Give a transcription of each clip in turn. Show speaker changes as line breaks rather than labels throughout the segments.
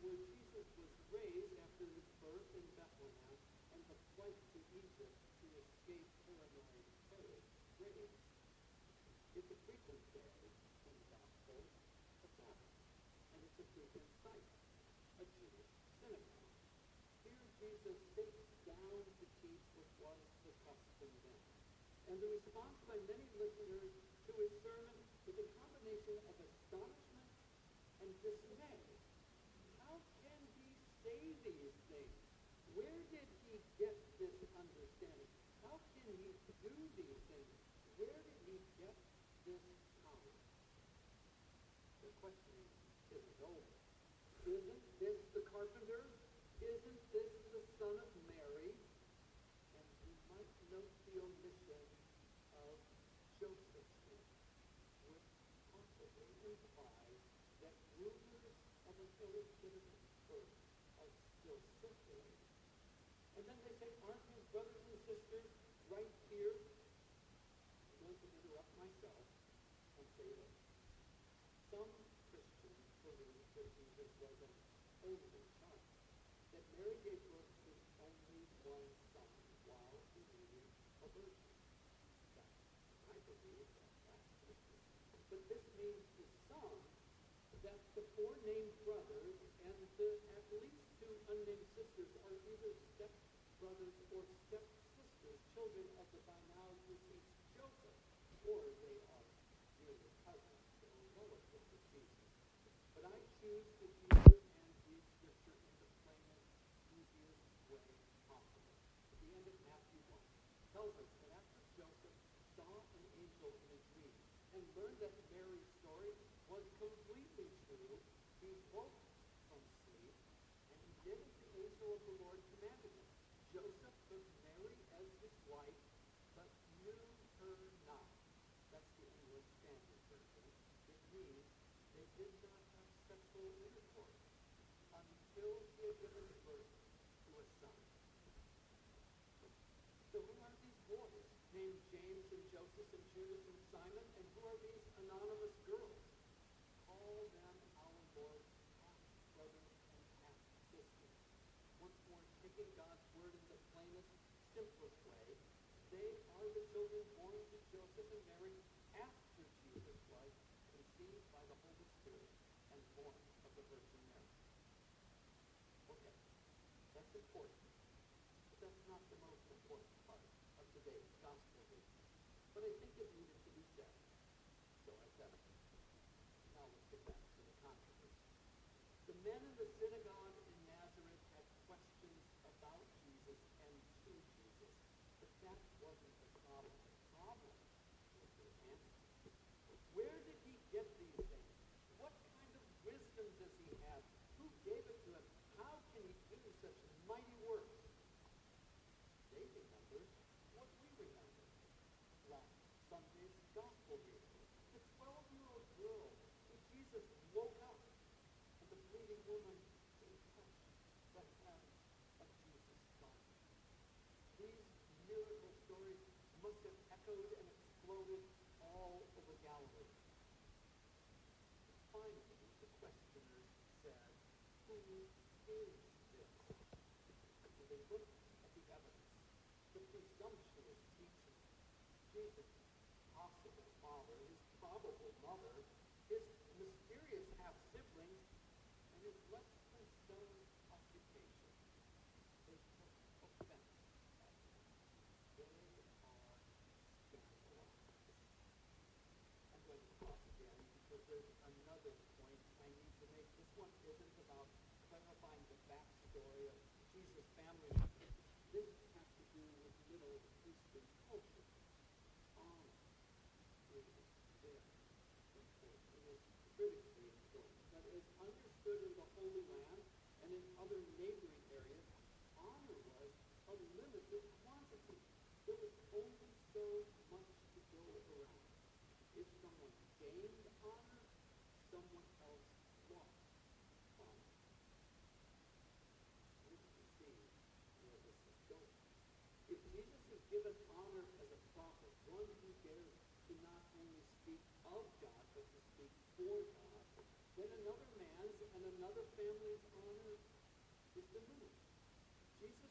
Jesus was raised after his birth in Bethlehem and the flight to Egypt to escape. It's a frequent day in the and it's a frequent site, a Jewish synagogue. Here Jesus sits down to teach what was the custom then. And the response by many listeners to his sermon was a combination of astonishment and dismay. These things? Where did he get this understanding? How can he do these things? Where did he get this power? The questioning isn't over. Isn't this the carpenter? Isn't this the son of Mary? And we might note the omission of Joseph's name, which possibly implies that rumors of an illegitimate birth are still circulating. And then they say, aren't his brothers and sisters right here? I'm going to interrupt myself and say this. Some Christians believe that Jesus was an only child, that Mary gave birth to only one son while remaining a virgin. I believe that that's Christian. But this means to some that the four named brothers and the at least two unnamed sisters are either brothers or step sisters, children of the by now deceased Joseph, or they are merely cousins or relatives of Jesus. But I choose to hear and read Scripture in the plainest, easiest way possible. The end of Matthew 1 tells us that after Joseph saw an angel in a dream and learned that Mary's story was completely true, he woke from sleep and he did as the angel of the Lord commanded him. Joseph took Mary as his wife, but knew her not. That's the English Standard Version. They did not have sexual intercourse until she had given birth to a son. So who are these boys named James and Joseph and Judas and Simon? And who are these anonymous girls? Call them our Lord's half-brothers and half-sisters. Once more, taking God's word in the plainest, simplest way, they are the children born to Joseph and Mary after Jesus was conceived by the Holy Spirit and born of the Virgin Mary. Okay, important. But that's not the most important part of today's gospel reading. But I think it needed to be said. So I said it. Now let's get back to the controversy. The men in the synagogue in Nazareth had questions about Jesus and to Jesus, but that wasn't the problem. The problem was the answer. Where did he get these things? What kind of wisdom does he have? Who gave it to him? How can he do such mighty works? They remembered what we remember. Last Sunday's gospel reading. The 12-year-old girl who Jesus woke up and the bleeding woman who touched the hem of Jesus' garment. These miracle stories must have echoed and exploded all over Galilee. Finally, the questioners said, Who is they looked at the evidence, the presumptuous teaching, Jesus' possible father, his probable mother, speak of God, but to speak for God. Then another man's and another family's honor is diminished. Jesus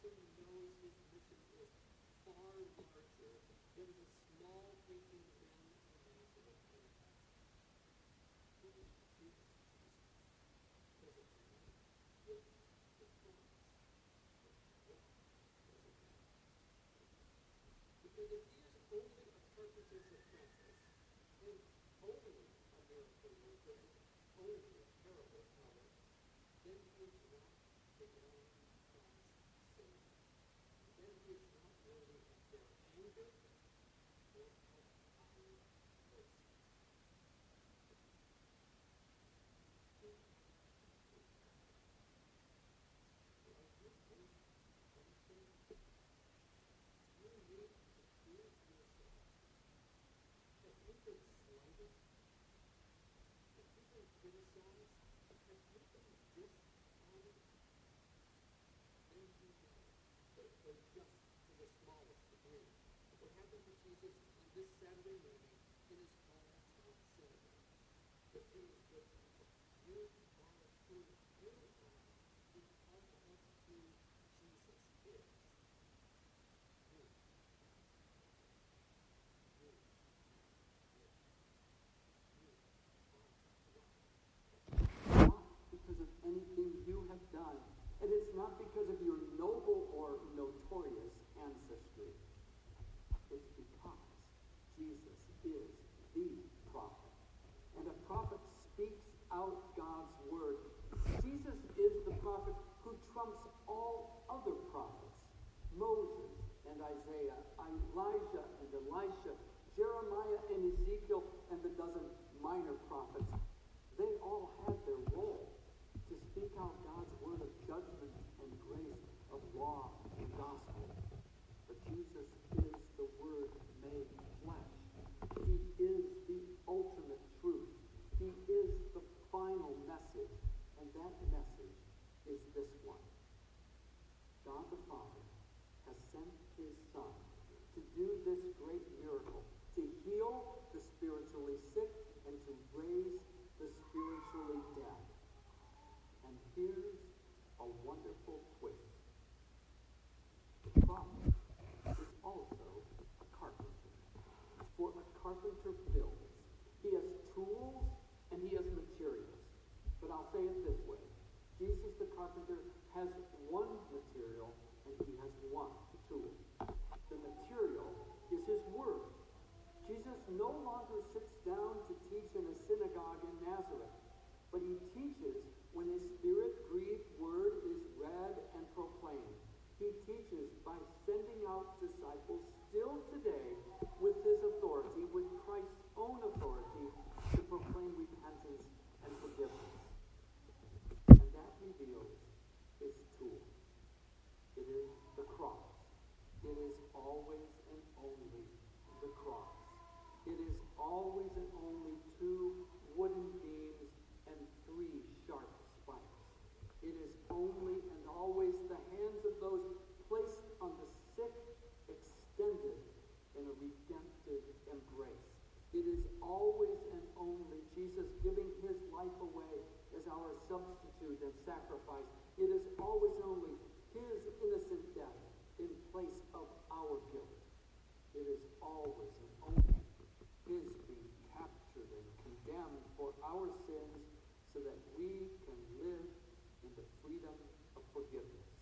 also knows his mission is far larger than the small thinking of the? Because if he is only a carpenter's apprentice, and only a miracle worker, only a parable teller, then he is not the one God's Savior. Then he is not worthy of their anger or of our Have you but just to the smallest degree. What happened to Jesus on this Saturday morning in his hometown synagogue? The thing is that you are who you are because of who Jesus is. You. You. not because of anything you have done, and it's not because of your noble or notorious ancestry. It's because Jesus is the prophet. And a prophet speaks out God's word. Jesus is the prophet who trumps all other prophets Moses and Isaiah, Elijah and Elisha, Jeremiah and Ezekiel, and the dozen minor prophets. They all had their role to speak out God's word of judgment and grace, of law and gospel. But Jesus is the Word made flesh. He is the ultimate truth. He is the final message. And that message is this one God the Father has sent His Son to do this great miracle, to heal the spiritually sick and to raise the spiritually dead. And here's a wonderful twist. The prophet is also a carpenter. For a carpenter builds. He has tools and he has materials. But I'll say it this way. Jesus the carpenter has one material and he has one tool. The material is his word. Jesus no longer sits down to teach in a synagogue in Nazareth, but he teaches when his spirit breathed word is read and proclaimed. He teaches by sending out disciples still today with his authority, with Christ's own authority, to proclaim repentance and forgiveness. And that reveals his tool. It is the cross. It is always and only the cross. It is always and only two wooden beams and three sharp spikes. It is only and always the hands of those placed on the sick extended in a redemptive embrace. It is always and only Jesus giving his life away as our substitute and sacrifice. It is always and only his innocent death in place of our guilt. It is always and only his being captured and condemned for our sins so that we can live in the freedom of forgiveness.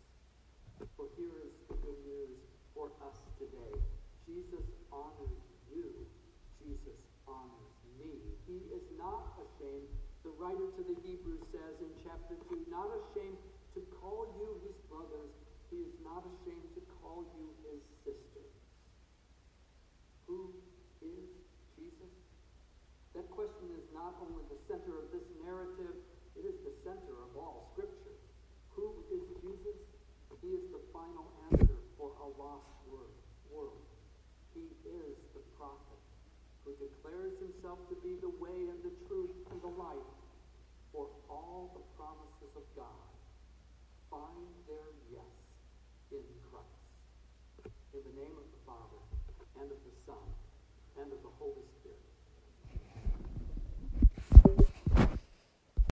For here is the good news for us today. Jesus honors you. Jesus honors me. He is not ashamed. The writer to the Hebrews says in chapter 2, not ashamed to call you his brothers. He is not ashamed to call you his lost world. He is the prophet who declares himself to be the way and the truth and the life for all the promises of God find their yes in Christ. In the name of the Father, and of the Son, and of the Holy Spirit.